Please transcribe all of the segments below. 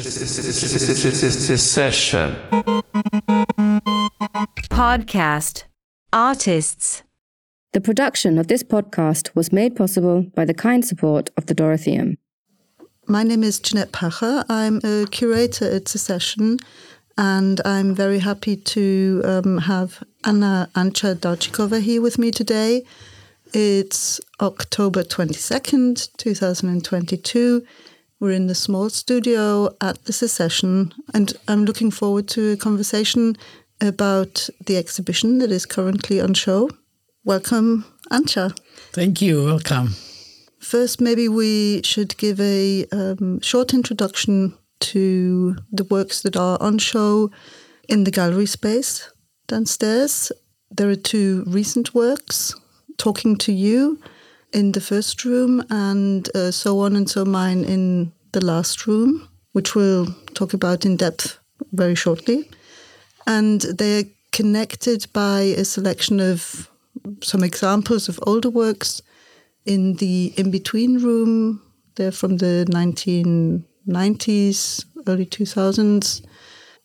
Secession. Podcast. Artists. The production of this podcast was made possible by the kind support of the Dorotheum. My name is Jeanette Pacher. I'm a curator at Secession, and I'm very happy to um, have Anna Ancha Daučíková here with me today. It's October 22nd, 2022. We're in the small studio at the Secession, and I'm looking forward to a conversation about the exhibition that is currently on show. Welcome, Ancha. Thank you. Welcome. First, maybe we should give a um, short introduction to the works that are on show in the gallery space downstairs. There are two recent works, Talking to You in the first room and uh, So On and So Mine in the last room, which we'll talk about in depth very shortly. And they're connected by a selection of some examples of older works in the in between room. They're from the 1990s, early 2000s,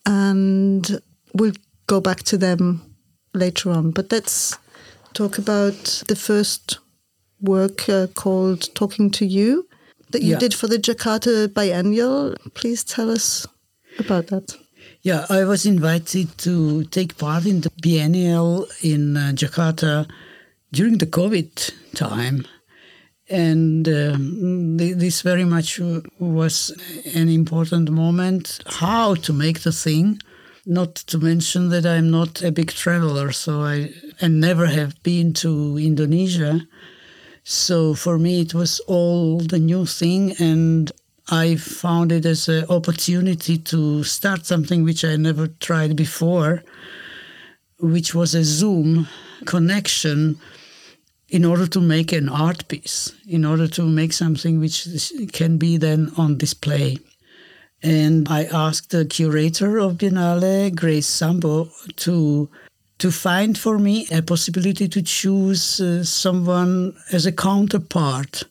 and we'll go back to them later on. But let's talk about the first work uh, called Talking to You that you Yeah. did for the Jakarta Biennial. Please tell us about that. Yeah, I was invited to take part in the biennial in uh, Jakarta during the COVID time. And um, th- this very much uh, was an important moment. How to make the thing, not to mention that I'm not a big traveler, so I, I never have been to Indonesia. So for me, it was all the new thing, and I found it as an opportunity to start something which I never tried before, which was a Zoom connection in order to make an art piece, in order to make something which can be then on display. And I asked the curator of Biennale, Grace Samboh, to to find for me a possibility to choose uh, someone as a counterpart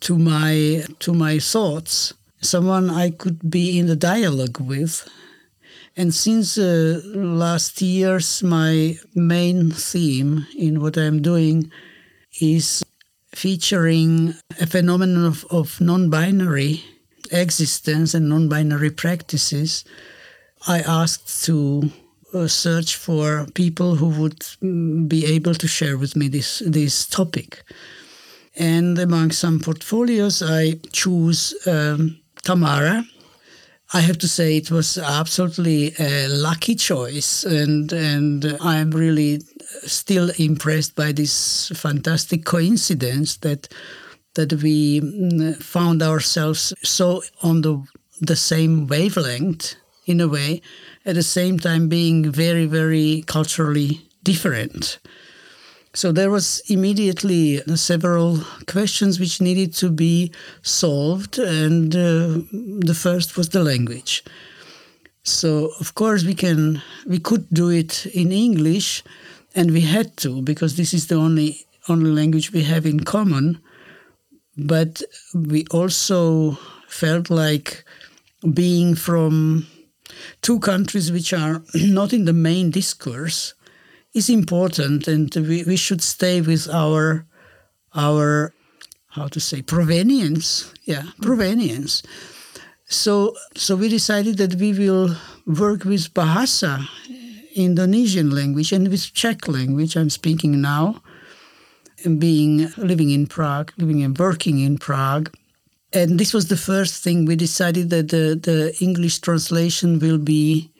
to my to my thoughts, someone I could be in the dialogue with. And since uh, last years, my main theme in what I'm doing is featuring a phenomenon of, of non-binary existence and non-binary practices. I asked to search for people who would mm, be able to share with me this this topic. And among some portfolios, I choose um, Tamara. I have to say it was absolutely a lucky choice, and and I'm really still impressed by this fantastic coincidence that that we mm, found ourselves so on the the same wavelength in a way, at the same time being very very culturally different. So there was immediately several questions which needed to be solved, and uh, the first was the language. So of course we can we could do it in English, and we had to because this is the only only language we have in common. But we also felt like being from two countries which are not in the main discourse is important, and we, we should stay with our our how to say provenience, yeah, provenience. So so we decided that we will work with Bahasa, Indonesian language, and with Czech language. I'm speaking now, and being living in Prague, living and working in Prague. And this was the first thing we decided that the, the English translation will be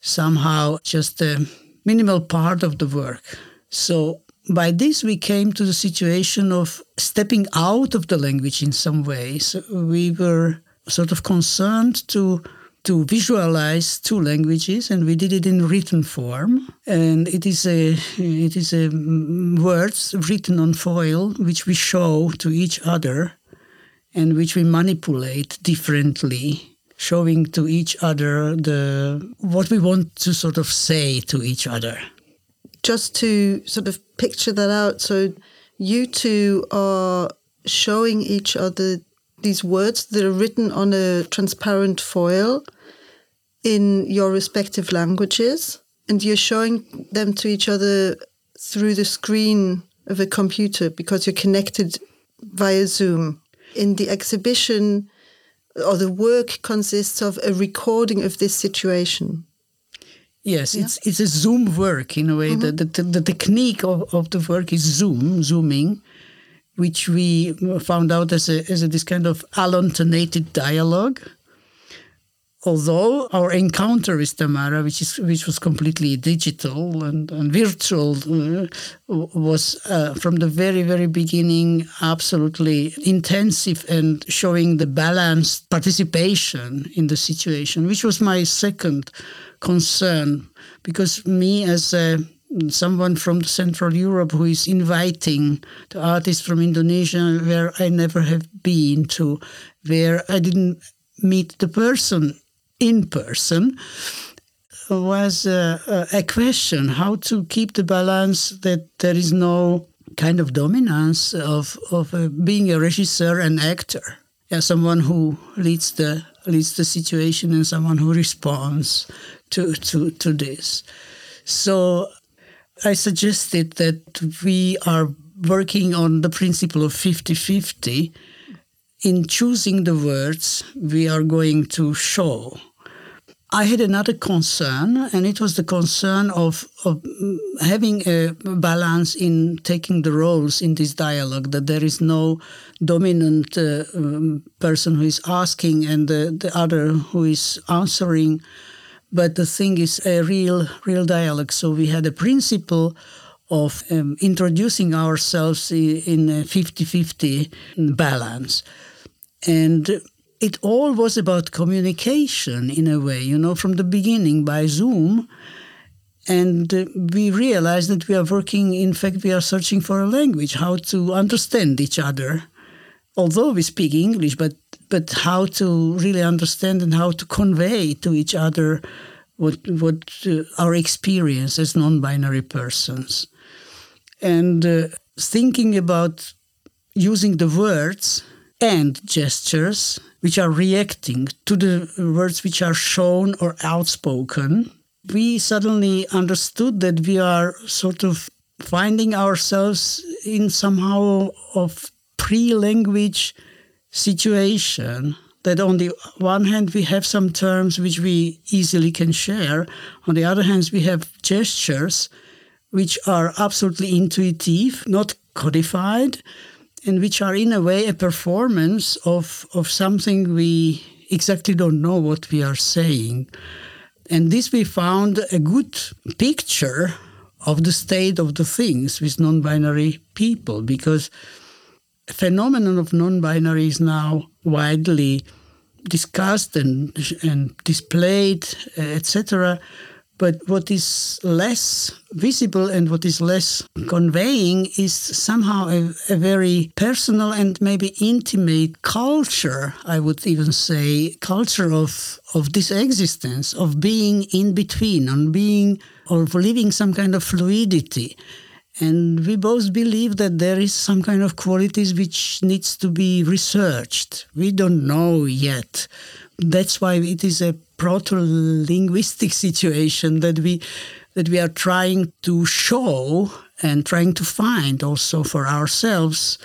somehow just a minimal part of the work. So by this we came to the situation of stepping out of the language in some ways. We were sort of concerned to to visualize two languages and we did it in written form and it is a it is a mm, words written on foil which we show to each other and which we manipulate differently showing to each other the what we want to sort of say to each other just to sort of picture that out, so you two are showing each other these words that are written on a transparent foil in your respective languages, and you're showing them to each other through the screen of a computer because you're connected via Zoom. In the exhibition, or the work consists of a recording of this situation. Yes, yeah. it's it's a Zoom work in a way. Mm-hmm. The, the, the technique of, of the work is Zoom, zooming, which we found out as a as a, this kind of allotonated dialogue although our encounter with Tamara, which is which was completely digital and, and virtual, uh, was uh, from the very very beginning absolutely intensive and showing the balanced participation in the situation, which was my second concern, because me as a someone from Central Europe who is inviting the artists from Indonesia where I never have been to, where I didn't meet the person in person was a, a, question how to keep the balance that there is no kind of dominance of, of uh, being a regisseur and actor. Yeah, someone who leads the leads the situation and someone who responds to, to, to this. So I suggested that we are working on the principle of 50 50. In choosing the words we are going to show I had another concern, and it was the concern of, of having a balance in taking the roles in this dialogue, that there is no dominant uh, um, person who is asking and the, the other who is answering. But the thing is a real, real dialogue. So we had a principle of um, introducing ourselves in a 50 50 balance. And it all was about communication in a way, you know, from the beginning by Zoom. And uh, we realized that we are working, in fact, we are searching for a language, how to understand each other. Although we speak English, but, but how to really understand and how to convey to each other what, what uh, our experience as non binary persons. And uh, thinking about using the words and gestures which are reacting to the words which are shown or outspoken, we suddenly understood that we are sort of finding ourselves in somehow of pre-language situation that on the one hand we have some terms which we easily can share on the other hand we have gestures which are absolutely intuitive not codified and which are in a way a performance of, of something we exactly don't know what we are saying. And this we found a good picture of the state of the things with non-binary people because a phenomenon of non-binary is now widely discussed and, and displayed, etc. But what is less visible and what is less conveying is somehow a, a, very personal and maybe intimate culture, I would even say, culture of, of this existence, of being in between, on being or living some kind of fluidity. And we both believe that there is some kind of qualities which needs to be researched. We don't know yet. That's why it is a proto-linguistic situation that we that we are trying to show and trying to find also for ourselves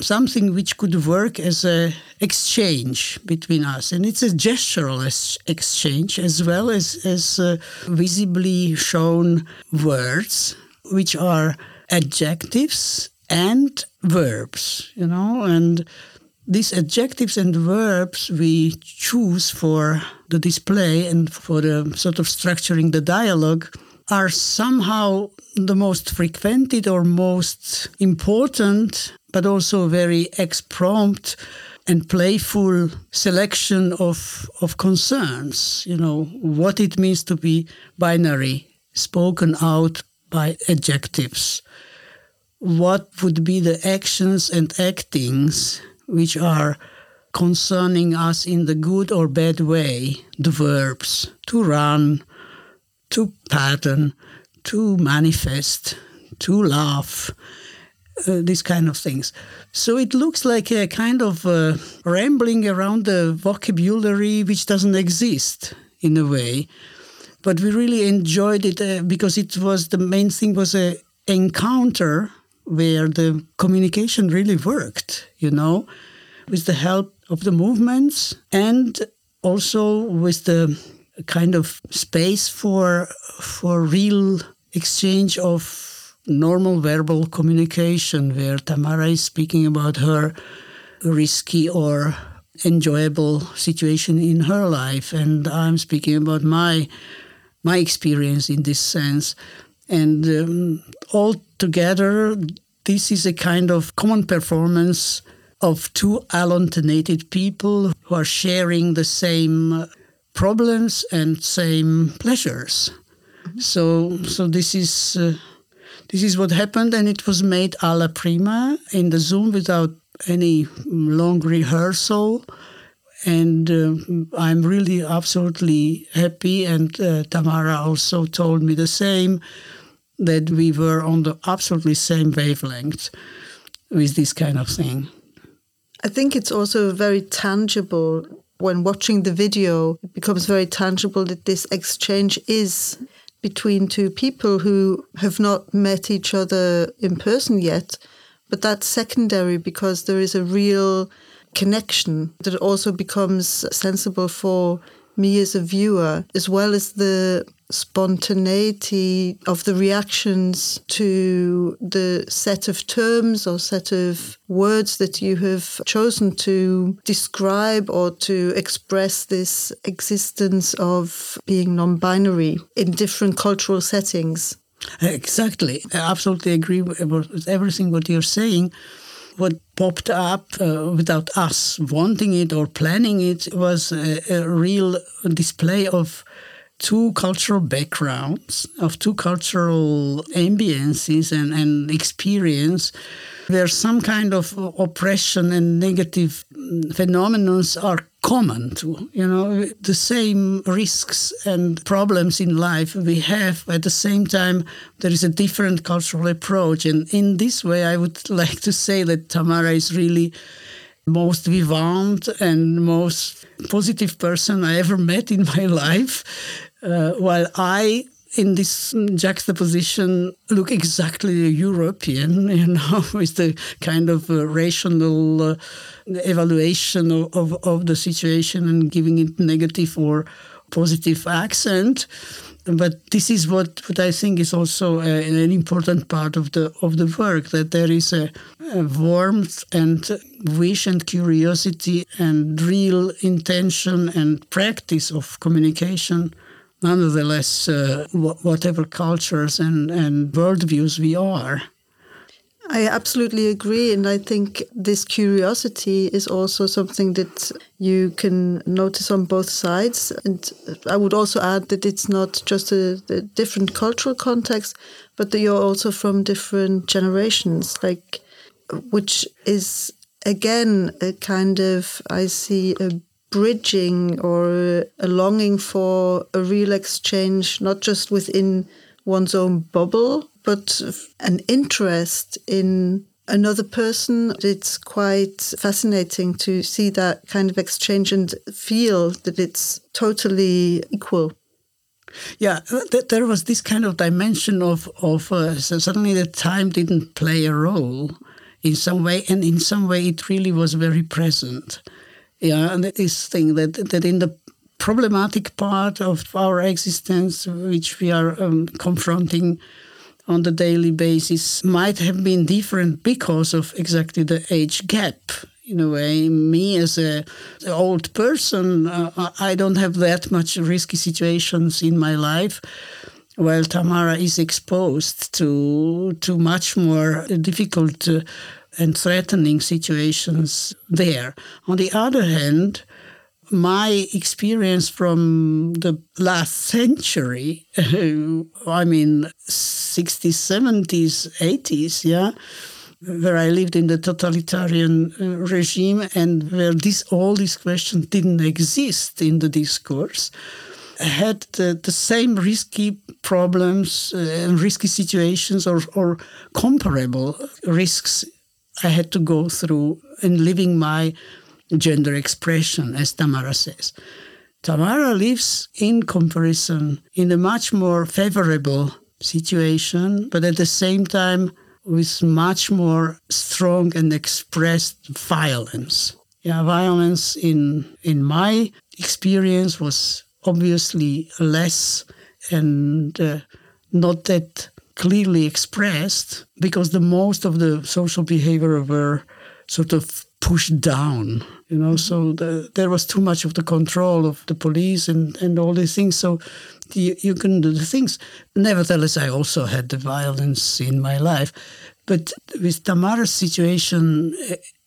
something which could work as a exchange between us. And it's a gestural exchange as well as as uh, visibly shown words which are adjectives and verbs you know? And these adjectives and verbs we choose for the display and for the sort of structuring the dialogue are somehow the most frequented or most important, but also very ex-prompt and playful selection of, of concerns, you know, what it means to be binary, spoken out by adjectives. What would be the actions and actings which are concerning us in the good or bad way, the verbs to run, to pattern, to manifest, to laugh. uh, these kind of things. So it looks like a kind of uh, rambling around the vocabulary which doesn't exist in a way. But we really enjoyed it uh, because it was the main thing was a encounter where the communication really worked, you know, with the help of the movements and also with the kind of space for for real exchange of normal verbal communication where Tamara is speaking about her risky or enjoyable situation in her life. And I'm speaking about my my experience in this sense. And um, all together this is a kind of common performance of two allontinated people who are sharing the same problems and same pleasures so so this is uh, this is what happened, and it was made alla prima in the Zoom without any long rehearsal. And uh, I'm really absolutely happy. And uh, Tamara also told me the same that we were on the absolutely same wavelength with this kind of thing. I think it's also very tangible when watching the video, it becomes very tangible that this exchange is between two people who have not met each other in person yet. But that's secondary because there is a real connection that also becomes sensible for me as a viewer, as well as the spontaneity of the reactions to the set of terms or set of words that you have chosen to describe or to express this existence of being non binary in different cultural settings. Exactly. I absolutely agree with everything what you're saying what popped up uh, without us wanting it or planning it was a, a, real display of two cultural backgrounds, of two cultural ambiences and, and experience, where some kind of oppression and negative phenomena are common to you know the same risks and problems in life we have at the same time there is a different cultural approach and in this way i would like to say that tamara is really most vivant and most positive person I ever met in my life. Uh, while I, in this juxtaposition, look exactly European, you know, with the kind of uh, rational uh, evaluation of, of, of the situation and giving it negative or positive accent but this is what, what I think is also a, an important part of the of the work that there is a, a, warmth and wish and curiosity and real intention and practice of communication. Nonetheless, uh, whatever cultures and, and worldviews we are. I absolutely agree. And I think this curiosity is also something that you can notice on both sides. And I would also add that it's not just a, a different cultural context, but that you're also from different generations, like, which is again a kind of, I see a bridging or a longing for a real exchange, not just within one's own bubble, but an interest in another person. It's quite fascinating to see that kind of exchange and feel that it's totally equal. Yeah, th- there was this kind of dimension of of uh, so suddenly the time didn't play a role in some way, and in some way it really was very present. Yeah, and this thing that that in the problematic part of our existence, which we are um, confronting on the daily basis might have been different because of exactly the age gap. In a way, me as a old person, uh, I don't have that much risky situations in my life, while Tamara is exposed to to much more difficult uh, and threatening situations there. On the other hand, my experience from the last century, I mean, 60s, 70s, 80s, yeah, where I lived in the totalitarian uh, regime and where this all these questions didn't exist in the discourse. had the, the same risky problems, uh, risky situations, or, or comparable risks I had to go through in living my gender expression, as Tamara says. Tamara lives in comparison in a much more favorable situation, but at the same time with much more strong and expressed violence. Yeah, violence in in my experience was obviously less and uh, not that clearly expressed because the most of the social behavior were sort of pushed down you know? So mm-hmm. the, there was too much of the control of the police and, and all these things. So you, you can do the things. Nevertheless i also had the violence in my life. But with tamara's situation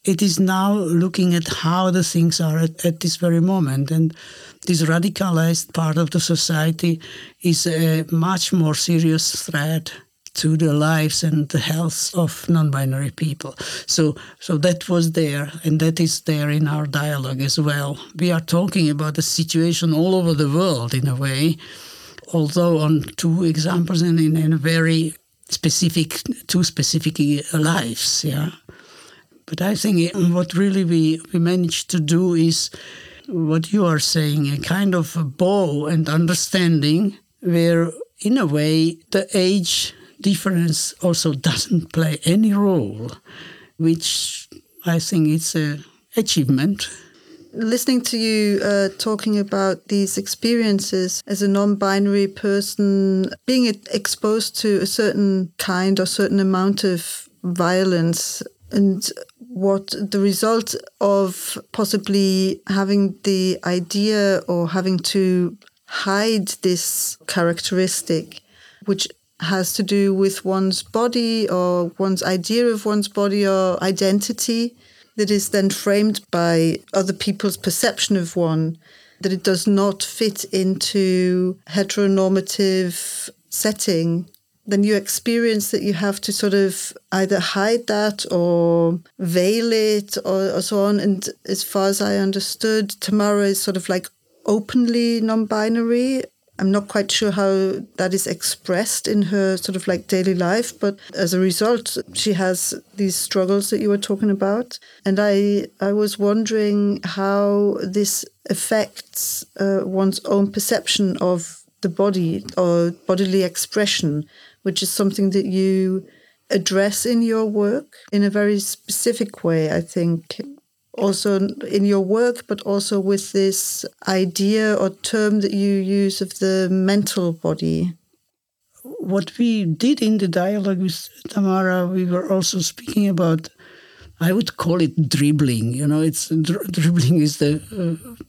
it is now looking at how the things are at, at this very moment. And this radicalized part of the society is a much more serious threat to the lives and the health of non-binary people. So, so that was there, and that is there in our dialogue as well. We are talking about the situation all over the world in a way, although on two examples and in, in a very specific, two specific uh, lives. Yeah, but I think um, what really we we managed to do is what you are saying, a kind of a bow and understanding where in a way the age difference also doesn't play any role, which I think it's a achievement. Listening to you uh, talking about these experiences as a non-binary person, being exposed to a certain kind or certain amount of violence and what the result of possibly having the idea or having to hide this characteristic, which has to do with one's body or one's idea of one's body or identity that is then framed by other people's perception of one, that it does not fit into heteronormative setting, then new experience that you have to sort of either hide that or veil it or, or so on. And as far as I understood, Tamara is sort of like openly non binary I'm not quite sure how that is expressed in her sort of like daily life, but as a result, she has these struggles that you were talking about. And I, I was wondering how this affects uh, one's own perception of the body or bodily expression, which is something that you address in your work in a very specific way, I think also in your work, but also with this idea or term that you use of the mental body? What we did in the dialogue with Tamara, we were also speaking about, I would call it dribbling. You know, it's dribbling is the uh,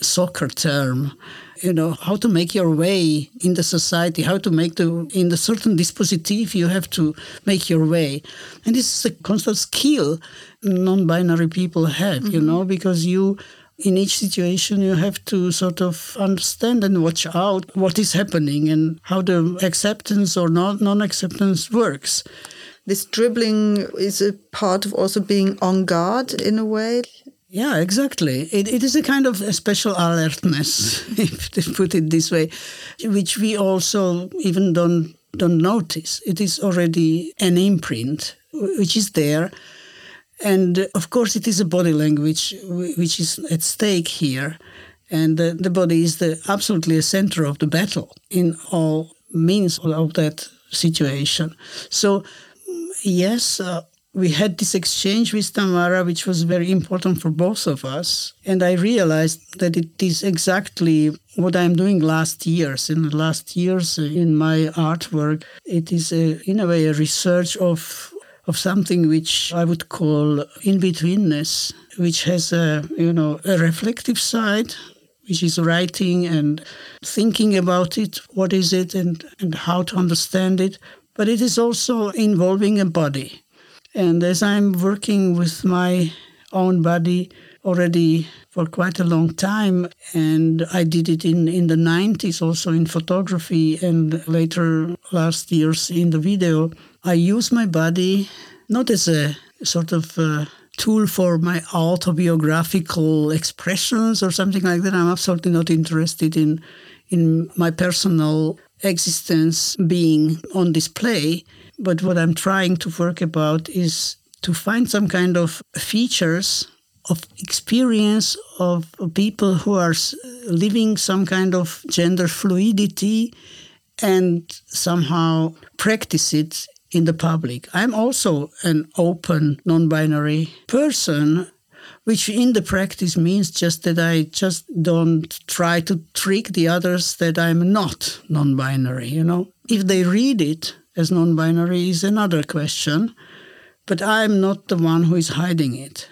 soccer term you know how to make your way in the society how to make the in the certain dispositif you have to make your way. And this is a constant skill non-binary people have mm-hmm. you know because you in each situation you have to sort of understand and watch out what is happening and how the acceptance or non-acceptance works. This dribbling is a part of also being on guard in a way yeah, exactly. It, it is a kind of a special alertness, if to put it this way, which we also even don't don't notice. It is already an imprint which is there, and of course it is a body language which is at stake here, and the, the body is the absolutely a center of the battle in all means of that situation. So yes. Uh, we had this exchange with Tamara, which was very important for both of us. And I realized that it is exactly what I'm doing last years. In the last years uh, in my artwork, it is a, in a way a research of of something which I would call in betweenness, which has a you know a reflective side, which is writing and thinking about it, what is it, and and how to understand it. But it is also involving a body and as I'm working with my own body already for quite a long time, and I did it in, in the 90s also in photography and later last years in the video, I use my body not as a sort of a tool for my autobiographical expressions or something like that. I'm absolutely not interested in in my personal existence being on display. But what I'm trying to work about is to find some kind of features of experience of people who are living some kind of gender fluidity and somehow practice it in the public. I'm also an open non binary person, which in the practice means just that I just don't try to trick the others that I'm not non binary. You know, if they read it as non binary is another question, but I'm not the one who is hiding it.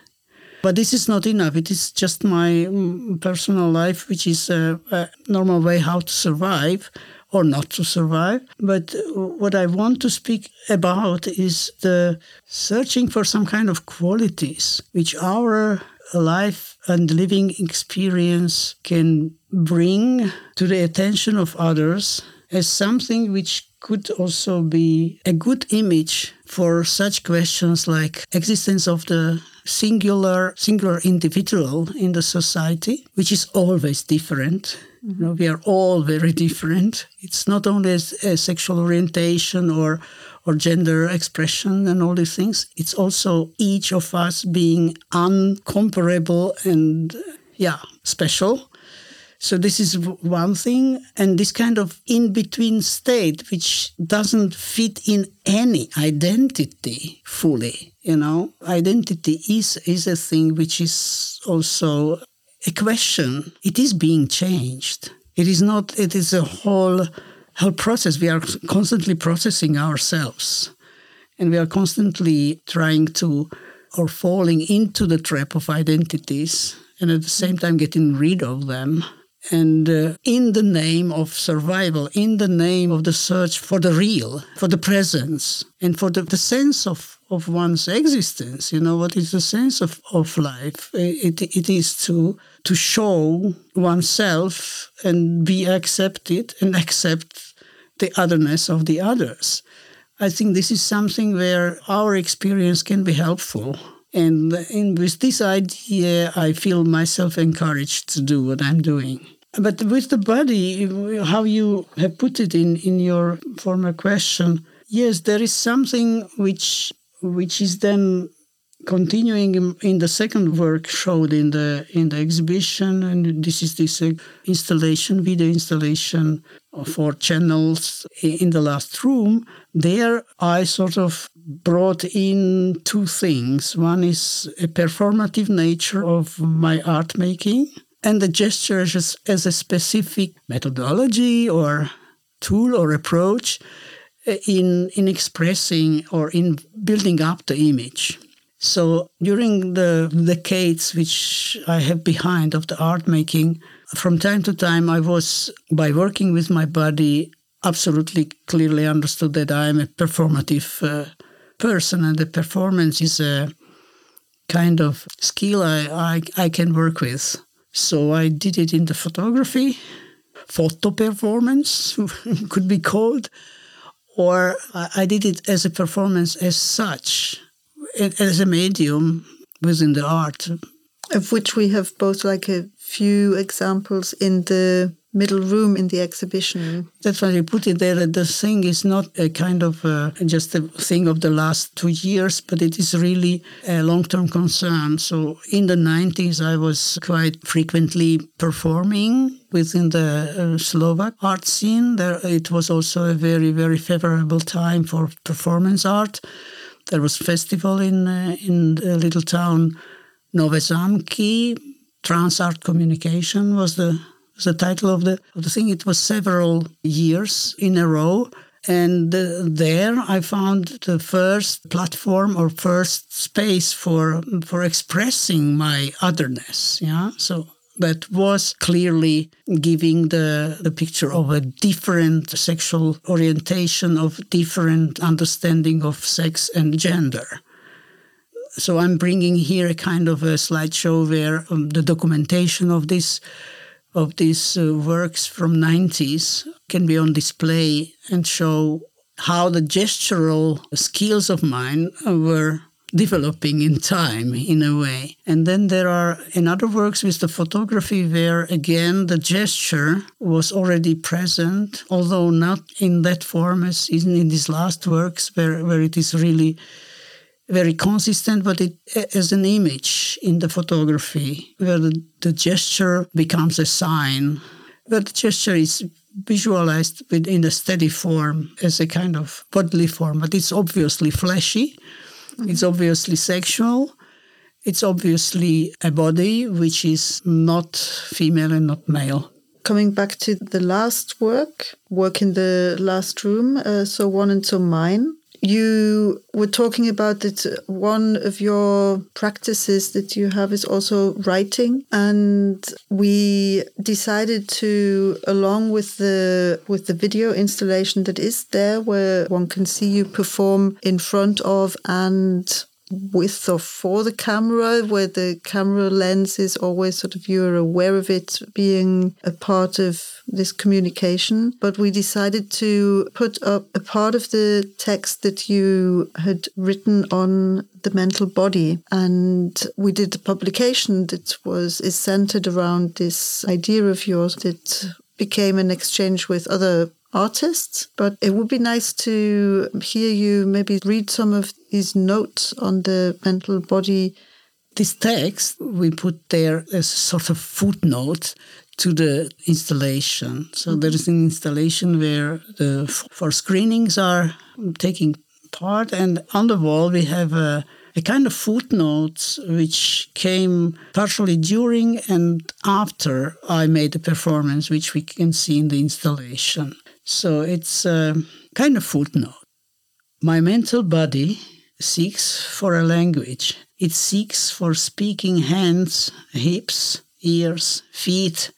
But this is not enough. It is just my mm, personal life, which is a, a normal way how to survive or not to survive. But what I want to speak about is the searching for some kind of qualities which our life and living experience can bring to the attention of others as something which could also be a good image for such questions like existence of the singular singular individual in the society which is always different you know, we are all very different. It's not only a, a sexual orientation or or gender expression and all these things. It's also each of us being uncomparable and yeah, special. So this is one thing, and this kind of in-between state, which doesn't fit in any identity fully. You know, identity is is a thing which is also a question. It is being changed. It is not, it is a whole, whole process. We are constantly processing ourselves and we are constantly trying to, or falling into the trap of identities and at the same time getting rid of them. And uh, in the name of survival, in the name of the search for the real, for the presence, and for the, the sense of of one's existence. You know, what is the sense of, of life? It, it is to, to show oneself and be accepted and accept the otherness of the others. I think this is something where our experience can be helpful. And, and with this idea, I feel myself encouraged to do what I'm doing. But with the body, how you have put it in, in your former question, yes, there is something which which is then continuing in, the second work showed in the in the exhibition. And this is this uh, installation video installation for channels in the last room. There i sort of brought in two things. One is a performative nature of my art making and the gesture as, as a specific methodology or tool or approach in in expressing or in building up the image. So during the decades which I have behind of the art making, from time to time I was by working with my body absolutely clearly understood that I am a performative uh, person and the performance is a kind of skill I, I, I can work with. So I did it in the photography, photo performance could be called or I did it as a performance as such, as a medium within the art. Of which we have both like a few examples in the middle room in the exhibition. That's why you put it there. That the thing is not a kind of uh, just a thing of the last two years, but it is really a long-term concern. So in the 90s, I was quite frequently performing within the uh, Slovak art scene. There, it was also a very, very favorable time for performance art. There was festival in uh, in the little town Nové Zámky. Trans Art Communication was the the title of the of the thing. It was several years in a row, and uh, there I found the first platform or first space for for expressing my otherness. Yeah, so that was clearly giving the, the picture of a different sexual orientation, of different understanding of sex and gender. So I'm bringing here a kind of a slideshow where um, the documentation of this of these uh, works from 90s can be on display and show how the gestural skills of mine were developing in time in a way. And then there are another works with the photography where again the gesture was already present, although not in that form as in, in these last works where, where it is really very consistent, but it as an image in the photography where the, the gesture becomes a sign, where the gesture is visualized in a steady form as a kind of bodily form, but it's obviously fleshy, mm-hmm. it's obviously sexual, it's obviously a body which is not female and not male. Coming back to the last work, work in the last room, uh, So On and So Mine. You were talking about that one of your practices that you have is also writing, and we decided to, along with the with the video installation that is there, where one can see you perform in front of and with or for the camera, where the camera lens is always sort of you're aware of it being a part of this communication. But we decided to put up a part of the text that you had written on the mental body, and we did a publication that was is centered around this idea of yours that became an exchange with other artists, but it would be nice to hear you maybe read some of these notes on the mental body. This text we put there as a sort of footnote to the installation. So mm-hmm. there is an installation where the four screenings are taking part, and on the wall we have a, a kind of footnotes which came partially during and after I made the performance, which we can see in the installation. So it's a kind of footnote. My mental body seeks for a language. It seeks for speaking hands, hips, ears, feet,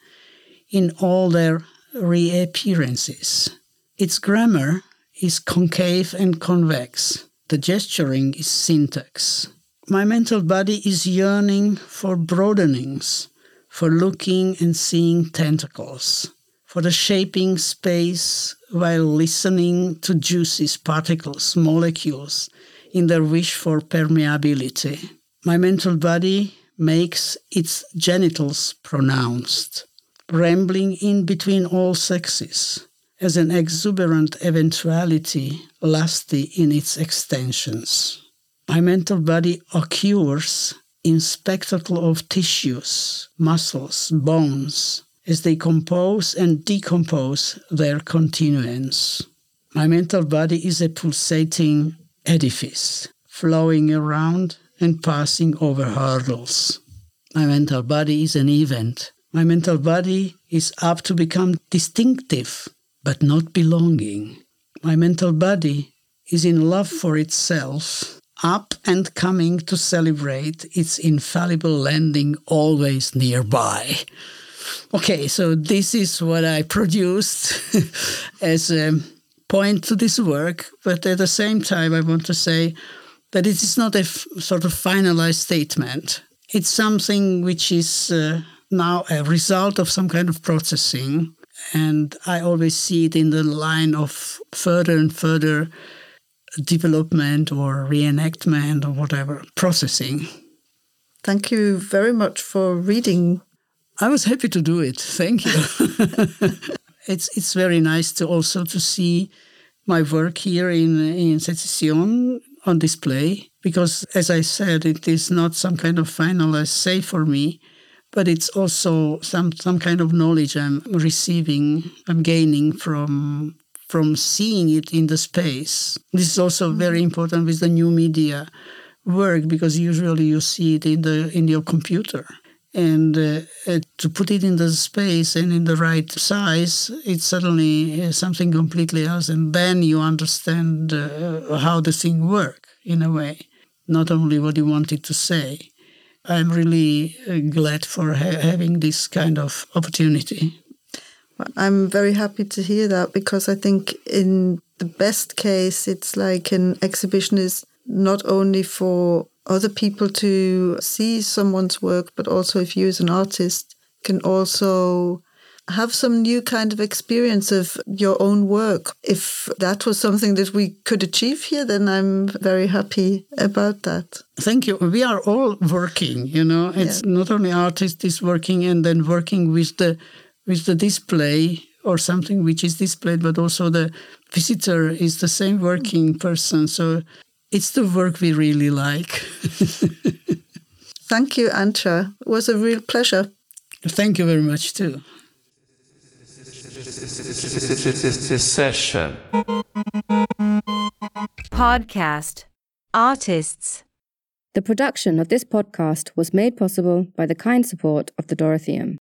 in all their reappearances. Its grammar is concave and convex. The gesturing is syntax. My mental body is yearning for broadenings, for looking and seeing tentacles for the shaping space while listening to juices, particles, molecules in their wish for permeability. My mental body makes its genitals pronounced, rambling in between all sexes as an exuberant eventuality lusty in its extensions. My mental body occurs in spectacle of tissues, muscles, bones, as they compose and decompose their continuance. My mental body is a pulsating edifice, flowing around and passing over hurdles. My mental body is an event. My mental body is up to become distinctive, but not belonging. My mental body is in love for itself, up and coming to celebrate its infallible landing always nearby. Okay, so this is what I produced as a point to this work, but at the same time, I want to say that it is not a f- sort of finalized statement. It's something which is uh, now a result of some kind of processing, and I always see it in the line of further and further development or reenactment or whatever processing. Thank you very much for reading I was happy to do it. Thank you. it's it's very nice to also to see my work here in in Secession on display because, as I said, it is not some kind of final essay for me, but it's also some some kind of knowledge I'm receiving, I'm gaining from from seeing it in the space. This is also mm-hmm. very important with the new media work because usually you see it in the in your computer and uh, to put it in the space and in the right size, it's suddenly uh, something completely else. And then you understand uh, how the thing works in a way, not only what you wanted to say. I'm really uh, glad for ha- having this kind of opportunity. I'm very happy to hear that because I think in the best case, it's like an exhibition is not only for other people to see someone's work, but also if you as an artist can also have some new kind of experience of your own work. If that was something that we could achieve here, then I'm very happy about that. Thank you. We are all working, you know. It's Yeah. not only artist is working and then working with the with the display or something which is displayed, but also the visitor is the same working mm. person. So it's the work we really like. Thank you, Ancha. It was a real pleasure. Thank you very much too. Secession. Podcast. Artists. The production of this podcast was made possible by the kind support of the Dorotheum.